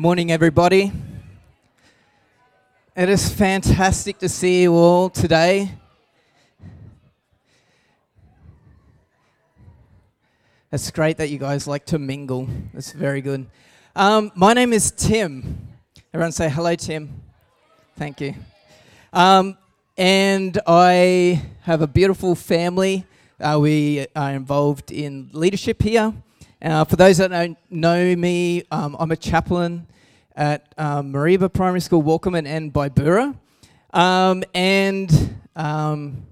Morning, everybody. It is fantastic to see you all today. It's great that you guys like to mingle. It's very good. Um, my name is Tim. Everyone say hello, Tim. Thank you. Um, and I have a beautiful family. Uh, we are involved in leadership here. Uh, for those that don't know me, um, I'm a chaplain at um, Mareeba Primary School, Walkamin and Biboohra. Um, and um,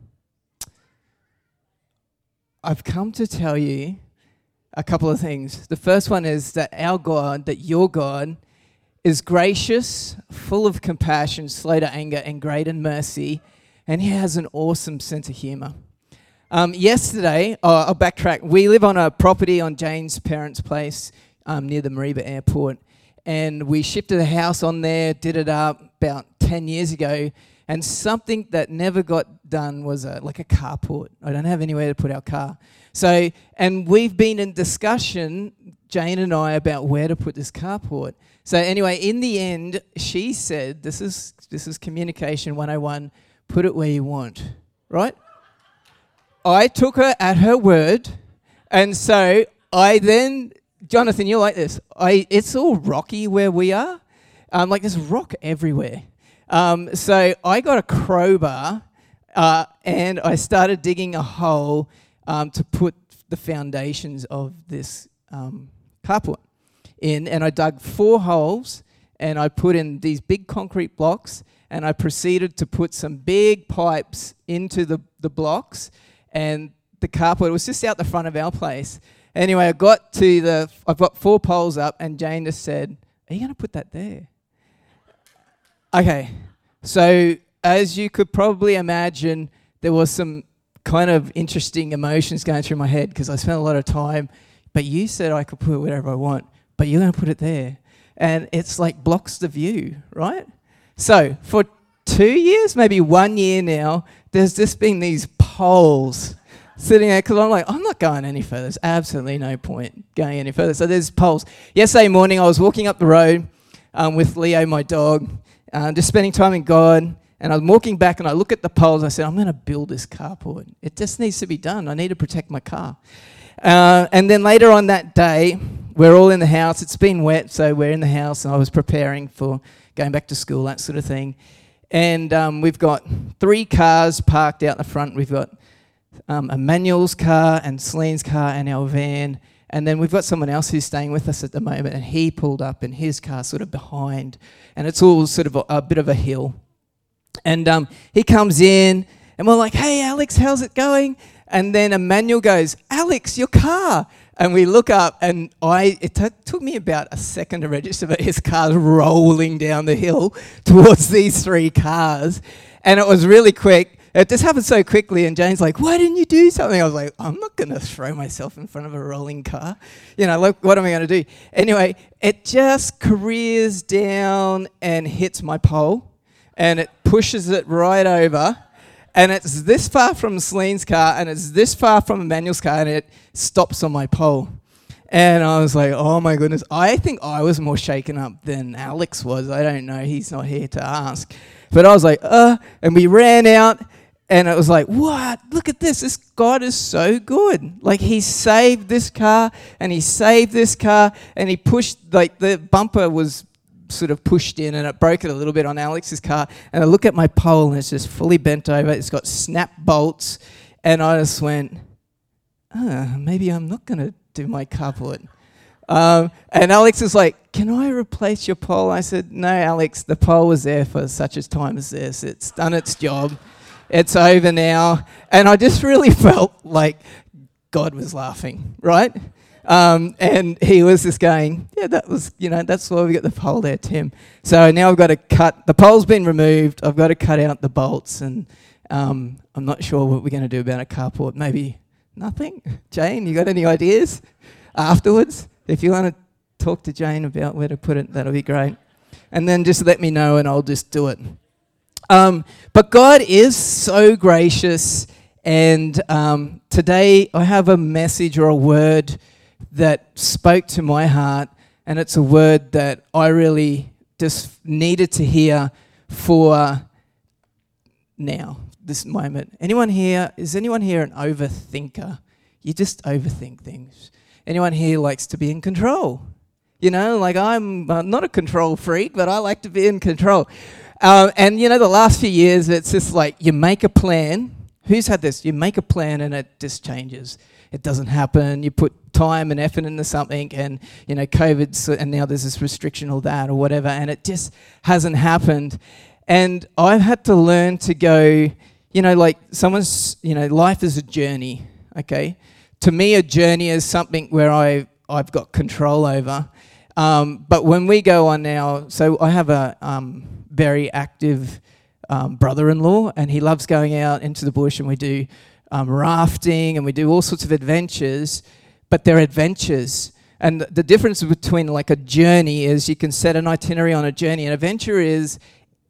I've come to tell you a couple of things. The first one is that our God, that your God, is gracious, full of compassion, slow to anger, and great in mercy, and He has an awesome sense of humor. Um, yesterday, oh, I'll backtrack. We live on a property on Jane's parents' place um, near the Mareeba Airport, and we shifted a house on there, did it up about 10 years ago, and something that never got done was a, like a carport. I don't have anywhere to put our car. So, and we've been in discussion, Jane and I, about where to put this carport. So anyway, in the end, she said, this is, this is communication 101, put it where you want, right? I took her at her word, and so I then, Jonathan, you're like this. I, it's all rocky where we are. Um, like there's rock everywhere. Um, so I got a crowbar, uh, and I started digging a hole um, to put the foundations of this um, carport in, and I dug four holes, and I put in these big concrete blocks, and I proceeded to put some big pipes into the, the blocks and the carport was just out the front of our place. Anyway, I got to the, I've got four poles up, and Jane just said, Are you going to put that there? Okay, so as you could probably imagine, there was some kind of interesting emotions going through my head because I spent a lot of time. But you said I could put whatever I want, but you're going to put it there. And it's like blocks the view, right? So for two years, maybe one year now, there's just been these poles sitting there because I'm like, I'm not going any further. There's absolutely no point going any further. So there's poles. Yesterday morning, I was walking up the road um, with Leo, my dog, uh, just spending time in God. And I'm walking back and I look at the poles. I said, I'm going to build this carport. It just needs to be done. I need to protect my car. Uh, and then later on that day, we're all in the house. It's been wet, so we're in the house, and I was preparing for going back to school, that sort of thing. And um, we've got three cars parked out the front. We've got um, Emmanuel's car and Celine's car and our van. And then we've got someone else who's staying with us at the moment, and he pulled up in his car sort of behind. And it's all sort of a, a bit of a hill. And um, he comes in, and we're like, hey, Alex, how's it going? And then Emmanuel goes, Alex, your car. And we look up, and I it t- took me about a second to register that his car's rolling down the hill towards these three cars. And it was really quick. It just happened so quickly, and Jane's like, Why didn't you do something? I was like, I'm not going to throw myself in front of a rolling car. You know, look, what am I going to do? Anyway, it just careers down and hits my pole, and it pushes it right over and it's this far from Celine's car, and it's this far from Emmanuel's car, and it stops on my pole. And I was like, oh my goodness. I think I was more shaken up than Alex was. I don't know. He's not here to ask. But I was like, uh, and we ran out, and it was like, what? Look at this. This God is so good. Like, He saved this car, and He saved this car, and He pushed, like, the bumper was sort of pushed in and it broke it a little bit on Alex's car. And I look at my pole and it's just fully bent over. It's got snap bolts. And I just went, oh, maybe I'm not going to do my carport. Um, and Alex is like, Can I replace your pole? I said, No, Alex, the pole was there for such a time as this. It's done its job. It's over now. And I just really felt like God was laughing, right? Um, and he was just going, yeah, that was, you know, that's why we got the pole there, Tim. So now I've got to cut, the pole's been removed. I've got to cut out the bolts, and um, I'm not sure what we're going to do about a carport. Maybe nothing. Jane, you got any ideas afterwards? If you want to talk to Jane about where to put it, that'll be great. And then just let me know, and I'll just do it. Um, but God is so gracious, and um, today I have a message or a word that spoke to my heart. and it's a word that I really just needed to hear for now, this moment. Anyone here, is anyone here an overthinker? You just overthink things. Anyone here likes to be in control? You know, like I'm uh, not a control freak, but I like to be in control. Um, and you know, the last few years, it's just like you make a plan. Who's had this? You make a plan and it just changes. It doesn't happen. You put time and effort into something, and you know, COVID, and now there's this restriction or that or whatever, and it just hasn't happened. And I've had to learn to go, you know, like someone's, you know, life is a journey, okay? To me, a journey is something where I, I've got control over. Um, but when we go on now, so I have a um, very active um, brother in law, and he loves going out into the bush, and we do um, rafting and we do all sorts of adventures, but they're adventures. And the difference between like a journey is you can set an itinerary on a journey. An adventure is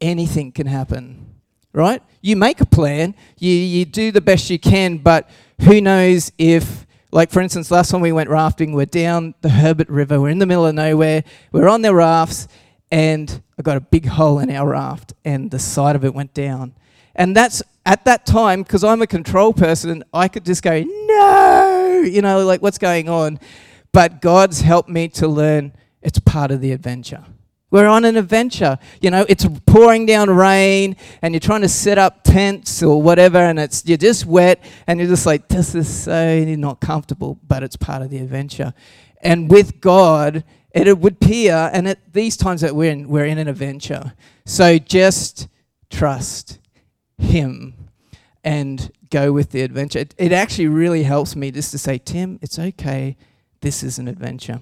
anything can happen, right? You make a plan, you, you do the best you can, but who knows if like, for instance, last time we went rafting, we're down the Herbert River, we're in the middle of nowhere, we're on the rafts, and I got a big hole in our raft, and the side of it went down. And that's at that time, because I'm a control person, I could just go, no, you know, like what's going on? But God's helped me to learn it's part of the adventure. We're on an adventure. You know, it's pouring down rain and you're trying to set up tents or whatever and it's you're just wet and you're just like this is so not comfortable, but it's part of the adventure. And with God, it would appear and at these times that we're in we're in an adventure. So just trust him and go with the adventure. It, it actually really helps me just to say, Tim, it's okay. This is an adventure.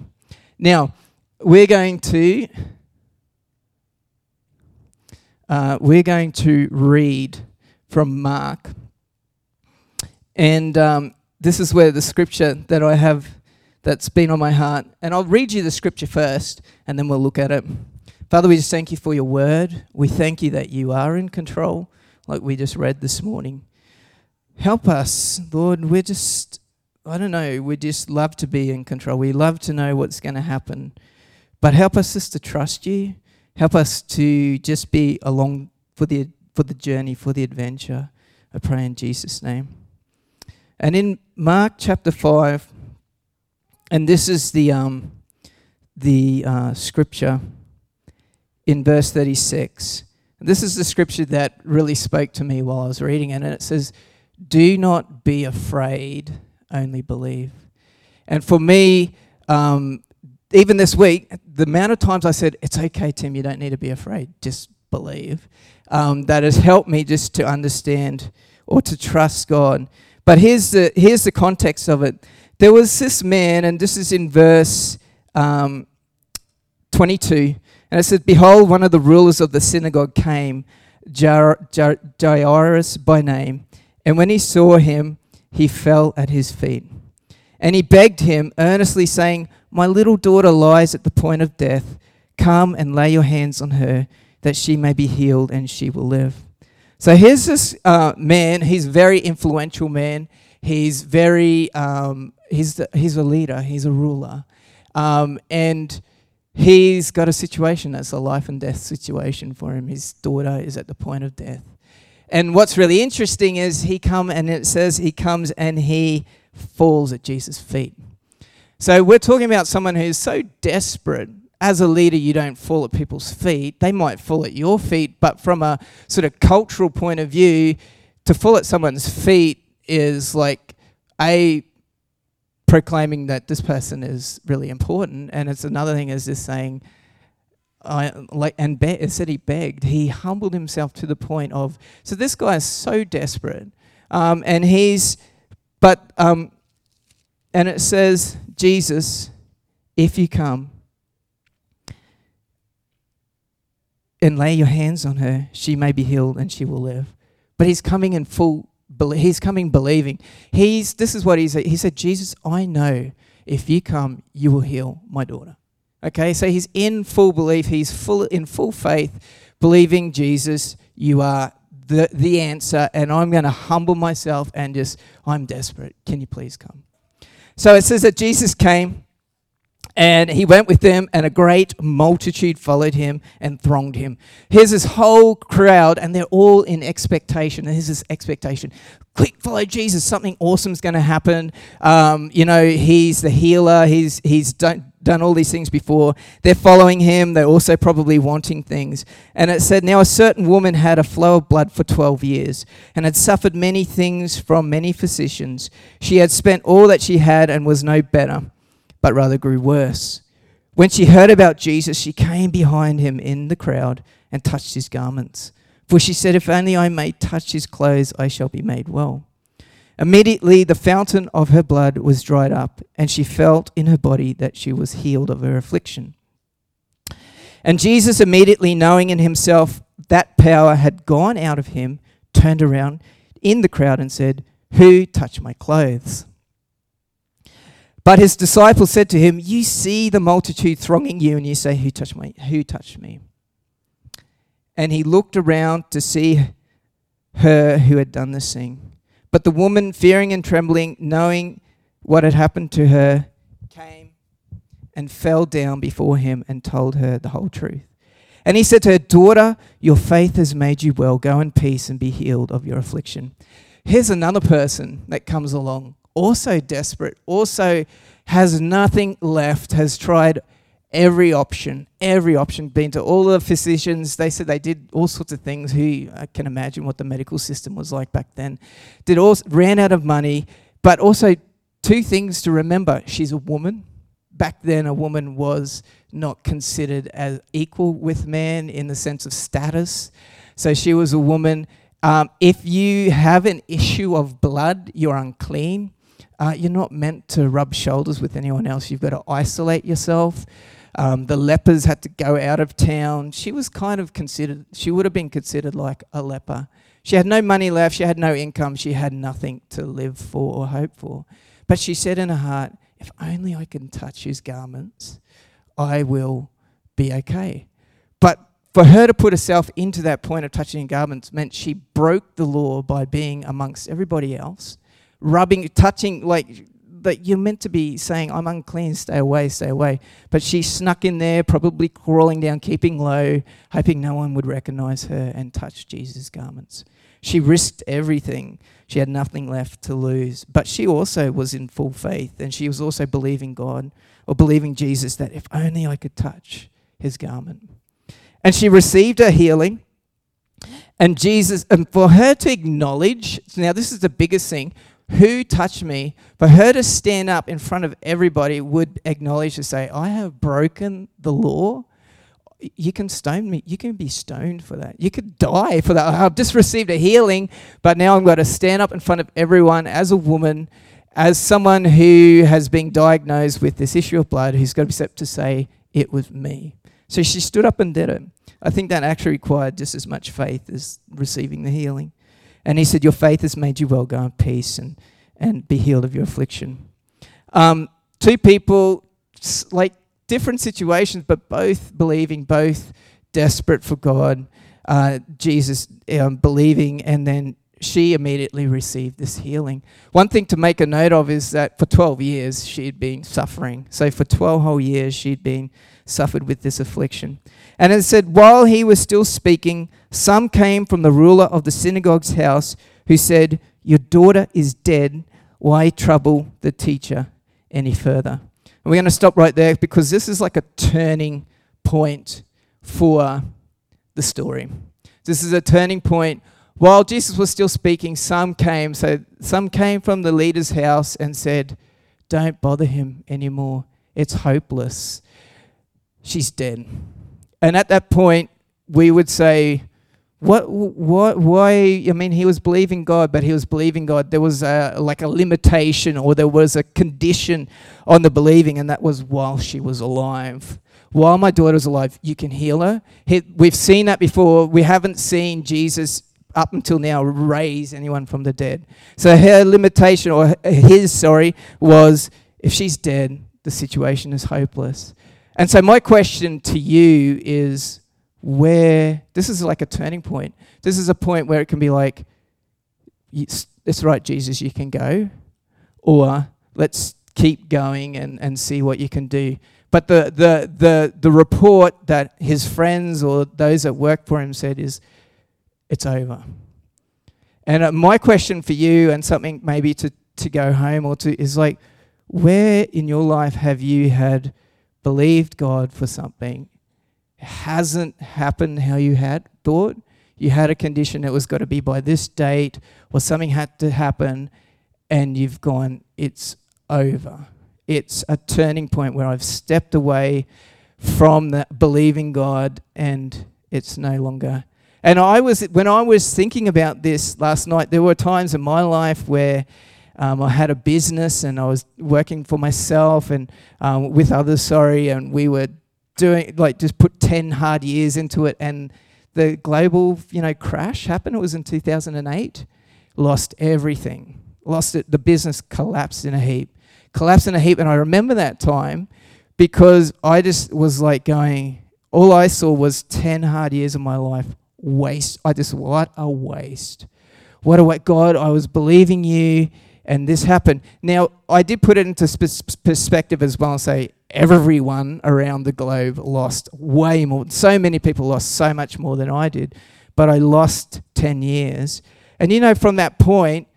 Now, we're going to uh, we're going to read from Mark. And um, this is where the scripture that I have that's been on my heart. And I'll read you the scripture first, and then we'll look at it. Father, we just thank you for your word. We thank you that you are in control, like we just read this morning. Help us, Lord. We're just, I don't know, we just love to be in control. We love to know what's going to happen. But help us just to trust you. Help us to just be along for the, for the journey, for the adventure. I pray in Jesus' name. And in Mark chapter 5, and this is the, um, the uh, scripture in verse 36. This is the scripture that really spoke to me while I was reading it. And it says, Do not be afraid, only believe. And for me, um, even this week, the amount of times I said, It's okay, Tim, you don't need to be afraid, just believe, um, that has helped me just to understand or to trust God. But here's the, here's the context of it. There was this man, and this is in verse um, 22, and it says, Behold, one of the rulers of the synagogue came, Jairus by name, and when he saw him, he fell at his feet. And he begged him earnestly, saying, My little daughter lies at the point of death. Come and lay your hands on her, that she may be healed and she will live. So here's this uh, man. He's a very influential man. He's very, um, he's, the, he's a leader, he's a ruler. Um, and he's got a situation that's a life and death situation for him. His daughter is at the point of death. And what's really interesting is he come and it says he comes and he falls at Jesus' feet. So we're talking about someone who's so desperate. As a leader, you don't fall at people's feet. They might fall at your feet, but from a sort of cultural point of view, to fall at someone's feet is like a proclaiming that this person is really important, and it's another thing is just saying, I and be, said he begged. He humbled himself to the point of. So this guy is so desperate, um, and he's but, um, and it says, Jesus, if you come and lay your hands on her, she may be healed and she will live. But he's coming in full, he's coming believing. He's, this is what he said. He said, Jesus, I know if you come, you will heal my daughter. Okay, so he's in full belief. He's full in full faith, believing Jesus, you are the, the answer, and I'm going to humble myself and just, I'm desperate. Can you please come? So it says that Jesus came And he went with them, and a great multitude followed him and thronged him. Here's this whole crowd, and they're all in expectation. And here's this expectation quick, follow Jesus. Something awesome's going to happen. Um, you know, he's the healer. He's he's done, done all these things before. They're following him. They're also probably wanting things. And it said, now a certain woman had a flow of blood for twelve years, and had suffered many things from many physicians. She had spent all that she had and was no better but rather grew worse. When she heard about Jesus, she came behind him in the crowd and touched his garments. For she said, If only I may touch his clothes, I shall be made well. Immediately the fountain of her blood was dried up, and she felt in her body that she was healed of her affliction. And Jesus, immediately knowing in himself that power had gone out of him, turned around in the crowd and said, Who touched my clothes? But his disciples said to him, You see the multitude thronging you, and you say, Who touched me? Who touched me? And he looked around to see her who had done this thing. But the woman, fearing and trembling, knowing what had happened to her, came and fell down before him and told her the whole truth. And he said to her, Daughter, your faith has made you well. Go in peace and be healed of your affliction. Here's another person that comes along also desperate, also has nothing left, has tried every option, every option, been to all the physicians. They said they did all sorts of things. Who I can imagine what the medical system was like back then. Did all ran out of money, but also two things to remember: she's a woman. Back then, a woman was not considered as equal with man in the sense of status. So she was a woman. Um, if you have an issue of blood, you're unclean. Uh, you're not meant to rub shoulders with anyone else. You've got to isolate yourself. Um, the lepers had to go out of town. She was kind of considered, she would have been considered like a leper. She had no money left. She had no income. She had nothing to live for or hope for. But she said in her heart, if only I can touch his garments, I will be okay. But for her to put herself into that point of touching garments meant she broke the law by being amongst everybody else rubbing, touching, like that you're meant to be saying, I'm unclean, stay away, stay away. But she snuck in there, probably crawling down, keeping low, hoping no one would recognize her and touch Jesus' garments. She risked everything. She had nothing left to lose. But she also was in full faith and she was also believing God or believing Jesus that if only I could touch his garment. And she received her healing. And Jesus, and for her to acknowledge, now this is the biggest thing, who touched me, for her to stand up in front of everybody would acknowledge to say, I have broken the law. You can stone me. You can be stoned for that. You could die for that. I've just received a healing, but now I'm going to stand up in front of everyone as a woman, as someone who has been diagnosed with this issue of blood, who's got to be set to say, It was me. So she stood up and did it. I think that actually required just as much faith as receiving the healing. And he said, Your faith has made you well. Go in peace and, and be healed of your affliction. Um, two people, like different situations, but both believing, both desperate for God. Uh, Jesus um, believing, and then she immediately received this healing. One thing to make a note of is that for 12 years she'd been suffering. So for 12 whole years she'd been suffered with this affliction. And it said, while he was still speaking, some came from the ruler of the synagogue's house who said, Your daughter is dead. Why trouble the teacher any further? And we're going to stop right there because this is like a turning point for the story. This is a turning point. While Jesus was still speaking, some came. So some came from the leader's house and said, Don't bother him anymore. It's hopeless. She's dead. And at that point, we would say, what, what, why? I mean, he was believing God, but he was believing God. There was a, like a limitation or there was a condition on the believing, and that was while she was alive. While my daughter's alive, you can heal her. He, we've seen that before. We haven't seen Jesus up until now raise anyone from the dead. So her limitation, or his, sorry, was if she's dead, the situation is hopeless. And so, my question to you is where this is like a turning point. This is a point where it can be like, it's right, Jesus, you can go, or let's keep going and, and see what you can do. But the, the, the, the report that his friends or those that work for him said is, it's over. And uh, my question for you, and something maybe to, to go home or to, is like, where in your life have you had believed God for something? Hasn't happened how you had thought? You had a condition that was got to be by this date, or something had to happen, and you've gone, it's over. It's a turning point where I've stepped away from that believing God and it's no longer. And I was when I was thinking about this last night, there were times in my life where um, I had a business and I was working for myself and um, with others, sorry, and we were doing like just put 10 hard years into it and the global, you know, crash happened. It was in 2008. Lost everything. Lost it. The business collapsed in a heap. Collapsed in a heap. And I remember that time because I just was like going, all I saw was 10 hard years of my life waste. I just, what a waste. What a waste. God, I was believing you and this happened. Now, I did put it into sp- perspective as well and say everyone around the globe lost way more. So many people lost so much more than I did, but I lost 10 years. And you know, from that point,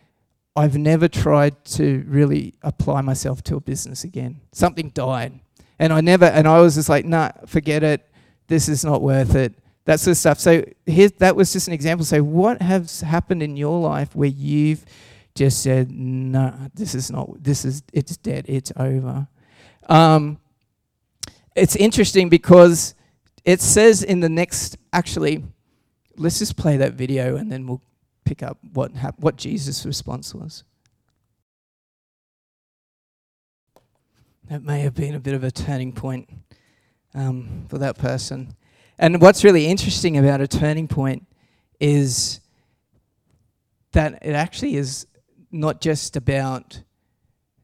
I've never tried to really apply myself to a business again. Something died. And I never, and I was just like, nah, forget it. This is not worth it. That sort of stuff. So here, that was just an example. So, what has happened in your life where you've just said, no, this is not, this is, it's dead, it's over. Um, it's interesting because it says in the next, actually, let's just play that video and then we'll pick up what, hap- what Jesus' response was. That may have been a bit of a turning point um, for that person. And what's really interesting about a turning point is that it actually is not just about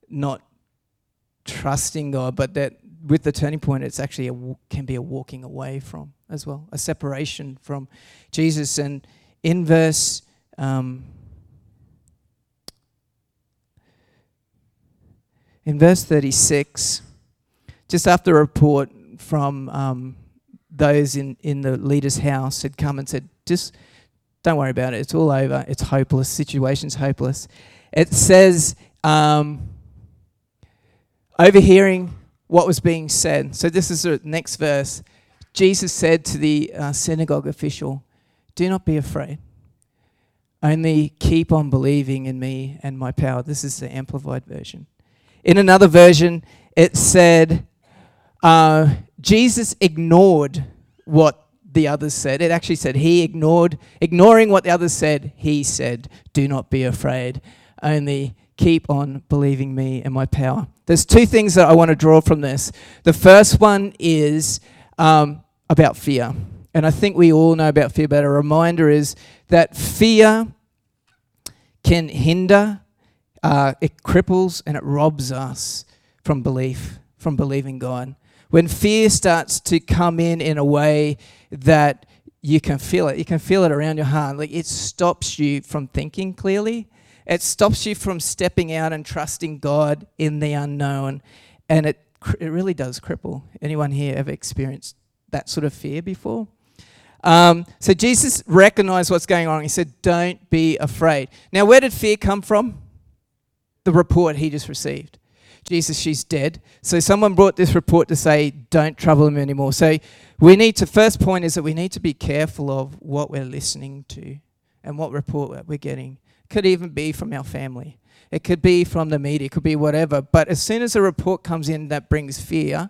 not trusting God, but that with the turning point, it's actually a, can be a walking away from as well, a separation from Jesus. And in verse um, in verse 36, just after a report from um, those in, in the leader's house had come and said, just don't worry about it. It's all over. It's hopeless. Situation's hopeless it says, um, overhearing what was being said. So this is the next verse. Jesus said to the uh, synagogue official, Do not be afraid. Only keep on believing in me and my power. This is the amplified version. In another version, it said, uh, Jesus ignored what the others said. It actually said he ignored, ignoring what the others said, he said, Do not be afraid only keep on believing me and my power. There's two things that I want to draw from this. The first one is um, about fear. And I think we all know about fear, but a reminder is that fear can hinder, uh, it cripples, and it robs us from belief, from believing God. When fear starts to come in in a way that you can feel it, you can feel it around your heart, like it stops you from thinking clearly it stops you from stepping out and trusting God in the unknown. And it, it really does cripple. Anyone here ever experienced that sort of fear before? Um, so Jesus recognized what's going on. He said, Don't be afraid. Now, where did fear come from? The report he just received. Jesus, she's dead. So someone brought this report to say, Don't trouble him anymore. So we need to, first point is that we need to be careful of what we're listening to and what report we're getting could even be from our family. It could be from the media, it could be whatever. But as soon as a report comes in that brings fear,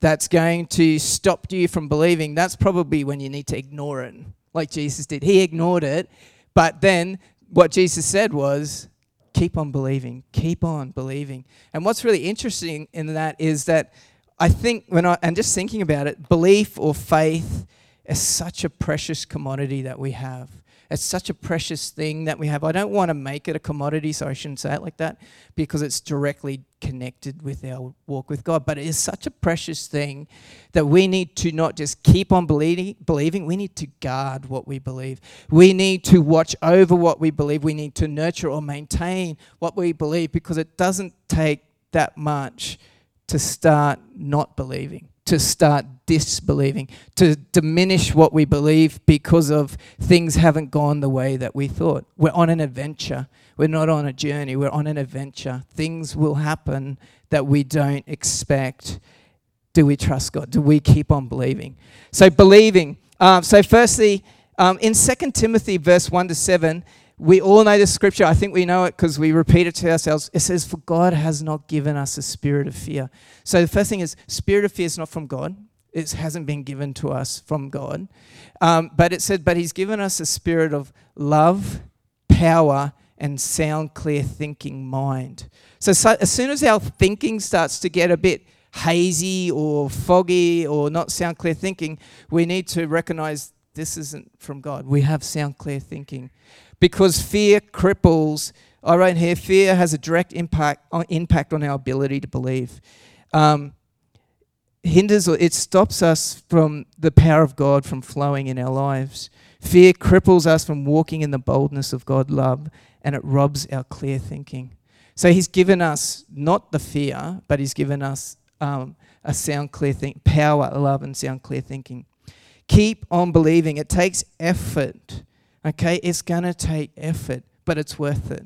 that's going to stop you from believing, that's probably when you need to ignore it, like Jesus did. He ignored it, but then what Jesus said was, keep on believing, keep on believing. And what's really interesting in that is that I think when I, and just thinking about it, belief or faith is such a precious commodity that we have. It's such a precious thing that we have. I don't want to make it a commodity, so I shouldn't say it like that, because it's directly connected with our walk with God. But it is such a precious thing that we need to not just keep on believing, believing, we need to guard what we believe. We need to watch over what we believe. We need to nurture or maintain what we believe because it doesn't take that much to start not believing, to start disbelieving, to diminish what we believe because of things haven't gone the way that we thought. We're on an adventure. We're not on a journey, we're on an adventure. Things will happen that we don't expect. Do we trust God? Do we keep on believing? So, believing. Uh, so, firstly, um, in 2 Timothy, verse 1 to 7, we all know this scripture. I think we know it because we repeat it to ourselves. It says, For God has not given us a spirit of fear. So the first thing is, spirit of fear is not from God. It hasn't been given to us from God. Um, but it said, But He's given us a spirit of love, power, and sound, clear thinking mind. So, so as soon as our thinking starts to get a bit hazy or foggy or not sound clear thinking, we need to recognize this isn't from God. We have sound clear thinking because fear cripples. I wrote here fear has a direct impact on, impact on our ability to believe. Um, hinders or it stops us from the power of God from flowing in our lives. Fear cripples us from walking in the boldness of God's love and it robs our clear thinking. So he's given us not the fear, but he's given us um, a sound, clear think, power, love, and sound, clear thinking. Keep on believing. It takes effort Okay, it's going to take effort, but it's worth it.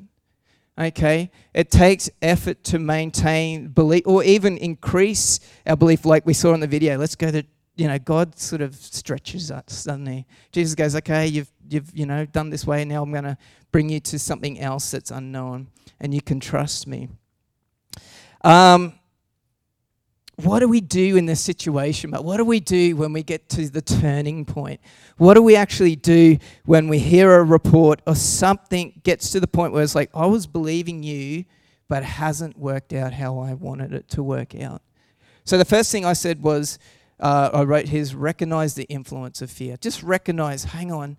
Okay, it takes effort to maintain belief or even increase our belief, like we saw in the video. Let's go to, you know, God sort of stretches us, he? Jesus goes, okay, you've, you've, you know, done this way. Now I'm going to bring you to something else that's unknown, and you can trust me. Um, what do we do in this situation? But what do we do when we get to the turning point? What do we actually do when we hear a report or something gets to the point where it's like, I was believing you, but it hasn't worked out how I wanted it to work out? So the first thing I said was, uh, I wrote here, is recognize the influence of fear. Just recognize, hang on,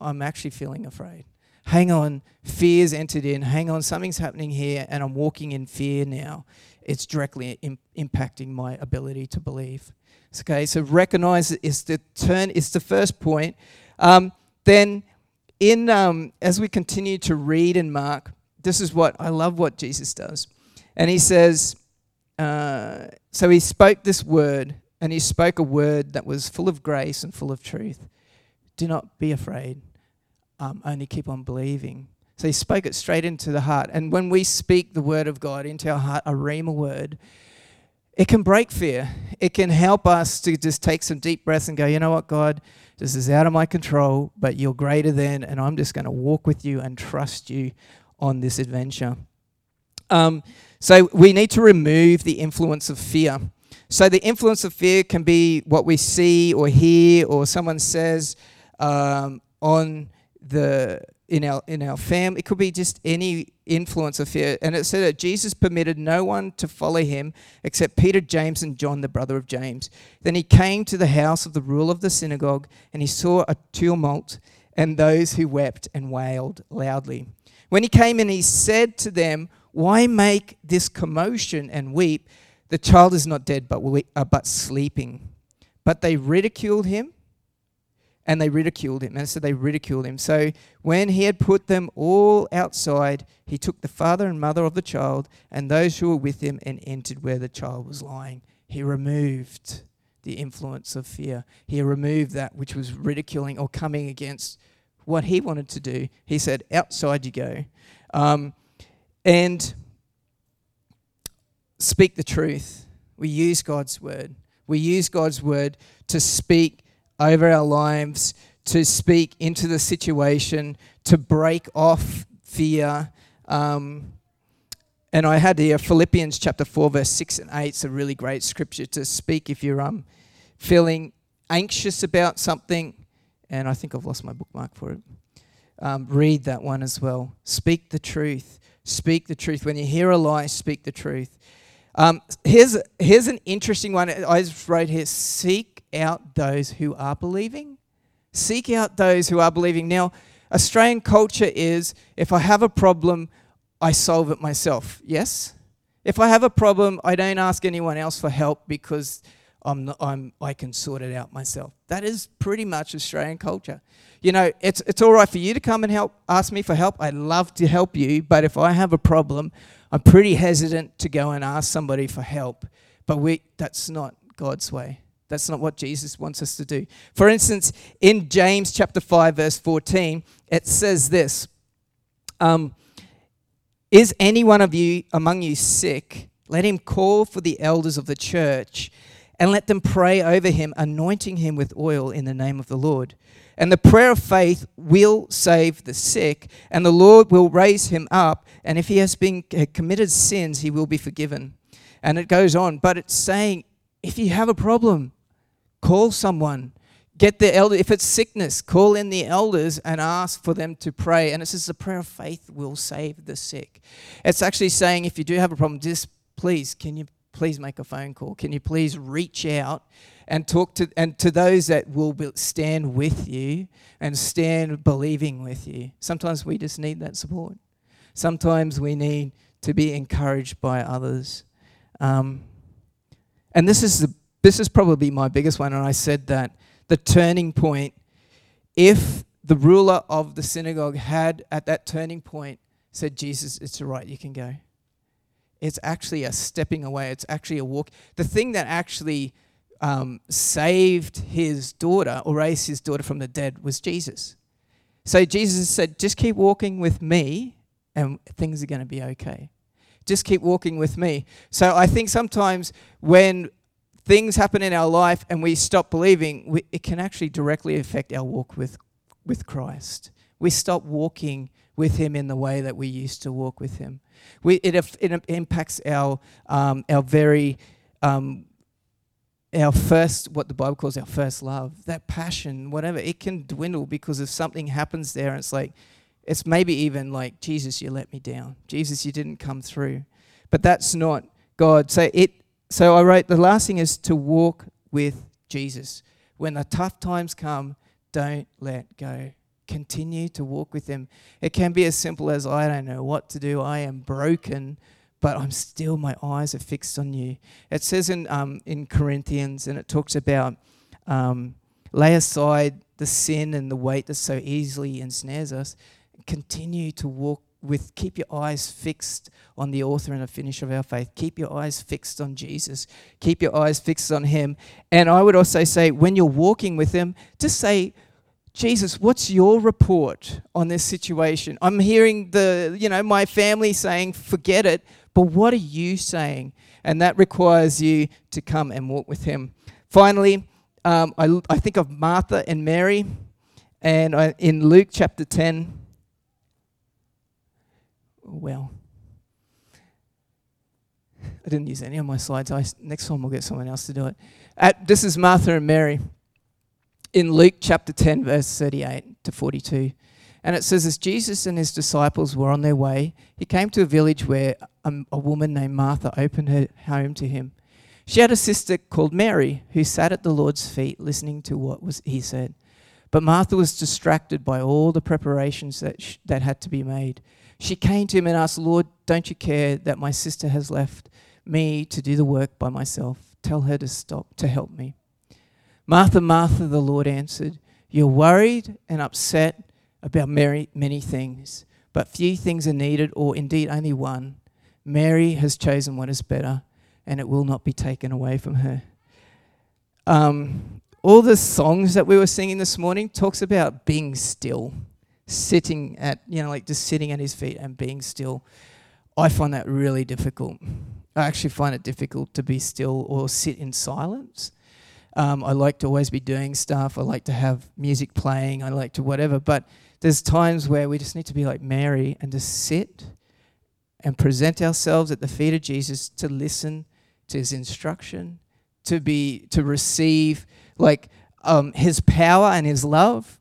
I'm actually feeling afraid. Hang on, fear's entered in. Hang on, something's happening here, and I'm walking in fear now it's directly Im- impacting my ability to believe. Okay, so recognize is the turn is the first point. Um, then, in um, as we continue to read in Mark, this is what I love what Jesus does, and he says, uh, so he spoke this word, and he spoke a word that was full of grace and full of truth. Do not be afraid. Um, only keep on believing. So he spoke it straight into the heart. And when we speak the word of God into our heart, a rhema word, it can break fear. It can help us to just take some deep breaths and go, you know what, God, this is out of my control, but you're greater than, and I'm just going to walk with you and trust you on this adventure. Um, so we need to remove the influence of fear. So the influence of fear can be what we see or hear or someone says um, on the in our in our family. It could be just any influence of fear. And it said that Jesus permitted no one to follow him except Peter, James, and John, the brother of James. Then he came to the house of the ruler of the synagogue, and he saw a tumult and those who wept and wailed loudly. When he came in, he said to them, "Why make this commotion and weep? The child is not dead, but we, uh, but sleeping." But they ridiculed him and they ridiculed him. And so they ridiculed him. So when he had put them all outside, he took the father and mother of the child and those who were with him and entered where the child was lying. He removed the influence of fear. He removed that which was ridiculing or coming against what he wanted to do. He said, Outside you go. Um, and speak the truth. We use God's word. We use God's word to speak over our lives, to speak into the situation, to break off fear. Um, and I had here Philippians chapter 4, verse 6 and 8. It's a really great scripture to speak if you're um, feeling anxious about something. And I think I've lost my bookmark for it. Um, read that one as well. Speak the truth. Speak the truth. When you hear a lie, speak the truth. Um, here's, here's an interesting one. I just wrote here seek out those who are believing. Seek out those who are believing. Now, Australian culture is if I have a problem, I solve it myself. Yes? If I have a problem, I don't ask anyone else for help because I'm, not, I'm, I can sort it out myself. That is pretty much Australian culture. You know, it's, it's all right for you to come and help, ask me for help. I'd love to help you, but if I have a problem, I'm pretty hesitant to go and ask somebody for help But we, that's not God's way. That's not what Jesus wants us to do. For instance, in James chapter 5, verse 14, it says this um, Is any one of you among you sick? Let him call for the elders of the church and let them pray over him, anointing him with oil in the name of the Lord. And the prayer of faith will save the sick, and the Lord will raise him up. And if he has been uh, committed sins, he will be forgiven. And it goes on, but it's saying if you have a problem, call someone. Get the elder. If it's sickness, call in the elders and ask for them to pray. And it says the prayer of faith will save the sick. It's actually saying if you do have a problem, just please, can you please make a phone call? Can you please reach out and talk to and to those that will stand with you and stand believing with you? Sometimes we just need that support. Sometimes we need to be encouraged by others. Um, and this is the this is probably my biggest one. And I said that the turning point, if the ruler of the synagogue had at that turning point said, Jesus, it's all right, you can go. It's actually a stepping away, it's actually a walk. The thing that actually um, saved his daughter or raised his daughter from the dead was Jesus. So Jesus said, just keep walking with me and things are going to be okay. Just keep walking with me. So I think sometimes when things happen in our life and we stop believing, we, it can actually directly affect our walk with, with Christ. We stop walking with Him in the way that we used to walk with Him. We, it, it impacts our, um, our very, um, our first, what the Bible calls our first love, that passion, whatever. It can dwindle because if something happens there, and it's like, it's maybe even like, Jesus, you let me down. Jesus, you didn't come through. But that's not God. So it so I wrote the last thing is to walk with Jesus. When the tough times come, don't let go. Continue to walk with Him. It can be as simple as I don't know what to do. I am broken, but I'm still, my eyes are fixed on you. It says in, um, in Corinthians, and it talks about um, lay aside the sin and the weight that so easily ensnares us. Continue to walk with keep your eyes fixed on the author and the finisher of our faith. Keep your eyes fixed on Jesus. Keep your eyes fixed on Him. And I would also say, when you're walking with Him, just say, Jesus, what's your report on this situation? I'm hearing the, you know, my family saying, forget it, but what are you saying? And that requires you to come and walk with Him. Finally, um, I, I think of Martha and Mary, and I, in Luke chapter 10, well. I didn't use any of my slides. I, next time we'll get someone else to do it. At, this is Martha and Mary in Luke chapter 10, verse 38 to 42. And it says, As Jesus and his disciples were on their way, he came to a village where a, a woman named Martha opened her home to him. She had a sister called Mary who sat at the Lord's feet listening to what was, he said. But Martha was distracted by all the preparations that, sh- that had to be made. She came to him and asked, Lord, don't you care that my sister has left me to do the work by myself? Tell her to stop, to help me. Martha, Martha, the Lord answered, You're worried and upset about many, many things, but few things are needed, or indeed only one. Mary has chosen what is better, and it will not be taken away from her. Um, all the songs that we were singing this morning talks about being still sitting at, you know, like just sitting at his feet and being still. I find that really difficult. I actually find it difficult to be still or sit in silence. Um, I like to always be doing stuff. I like to have music playing. I like to whatever. But there's times where we just need to be like Mary and just sit and present ourselves at the feet of Jesus to listen to his instruction, to be to receive like um, his power and his love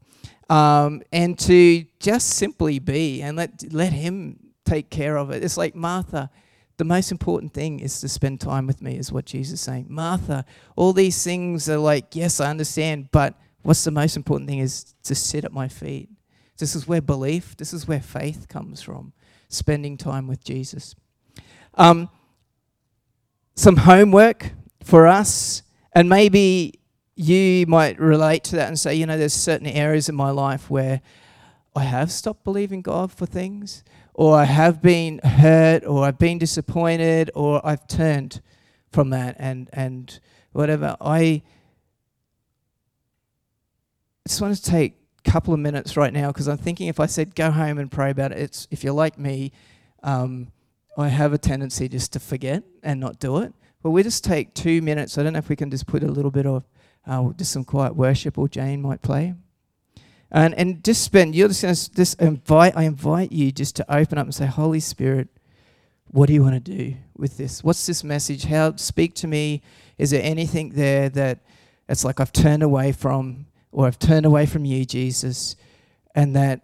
um, and to just simply be and let let Him take care of it. It's like Martha. The most important thing is to spend time with me, is what Jesus is saying. Martha, all these things are like, yes, I understand, but what's the most important thing is to sit at my feet. This is where belief, this is where faith comes from, spending time with Jesus. Um, some homework for us, and maybe you might relate to that and say, you know, there's certain areas in my life where I have stopped believing God for things, or I have been hurt, or I've been disappointed, or I've turned from that and and whatever. I just want to take a couple of minutes right now because I'm thinking if I said go home and pray about it, it's if you're like me, um, I have a tendency just to forget and not do it. But we just take two minutes. I don't know if we can just put a little bit of uh, just some quiet worship or Jane might play. And, and just spend, you're just going to just invite, I invite you just to open up and say, Holy Spirit, what do you want to do with this? What's this message? How, speak to me. Is there anything there that it's like I've turned away from or I've turned away from you, Jesus, and that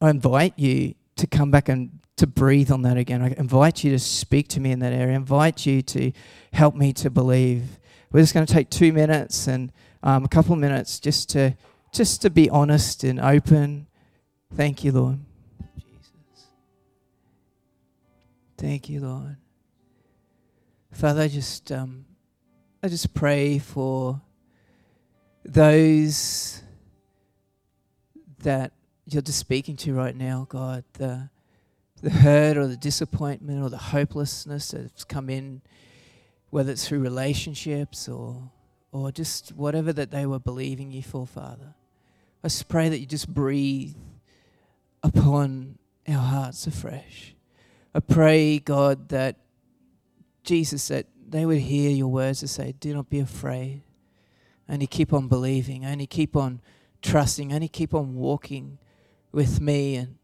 I invite you to come back and to breathe on that again. I invite you to speak to me in that area. I invite you to help me to believe. We're just going to take two minutes and um, a couple minutes just to just to be honest and open. Thank you, Lord. Jesus. Thank you, Lord. Father, I just um, I just pray for those that you're just speaking to right now, God, the the hurt or the disappointment or the hopelessness that's come in, whether it's through relationships or or just whatever that they were believing you for, Father. I just pray that you just breathe upon our hearts afresh. I pray, God, that Jesus, that they would hear your words to say, Do not be afraid. Only keep on believing. Only keep on trusting. Only keep on walking with me. And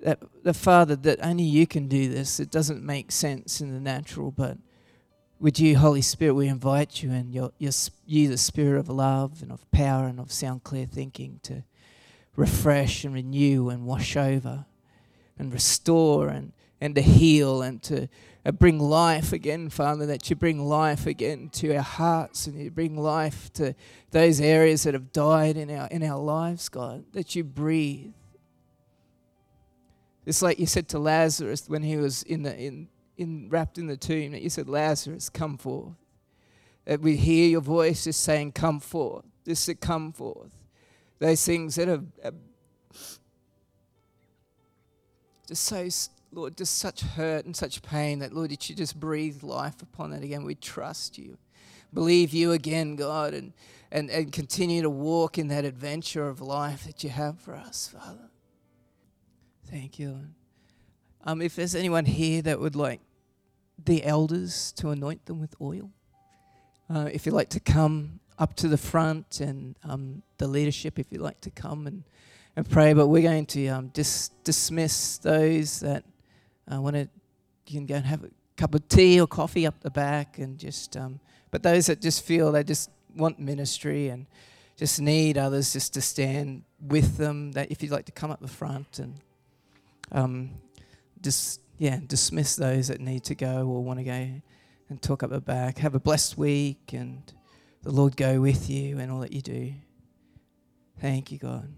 that the Father, that only you can do this. It doesn't make sense in the natural, but with you, Holy Spirit, we invite you and your, your, you, the Spirit of love and of power and of sound clear thinking, to refresh and renew and wash over and restore and, and to heal and to uh, bring life again, Father, that you bring life again to our hearts and you bring life to those areas that have died in our, in our lives, God, that you breathe. It's like you said to Lazarus when he was in the, in, in, wrapped in the tomb that you said, Lazarus, come forth. That we hear your voice just saying, Come forth. Just to come forth. Those things that have, have um, just so, Lord, just such hurt and such pain that, Lord, did you just breathe life upon that again? We trust you. Believe you again, God, and, and, and continue to walk in that adventure of life that you have for us, Father. Thank you. Um, if there's anyone here that would like the elders to anoint them with oil. Uh, if you'd like to come up to the front and um, the leadership, if you'd like to come and, and pray, but we're going to um, dis- dismiss those that uh, want to, you can go and have a cup of tea or coffee up the back and just, um, but those that just feel they just want ministry and just need others just to stand with them, that if you'd like to come up the front and um, just yeah, dismiss those that need to go or want to go and talk up the back. Have a blessed week and the Lord go with you and all that you do. Thank you, God.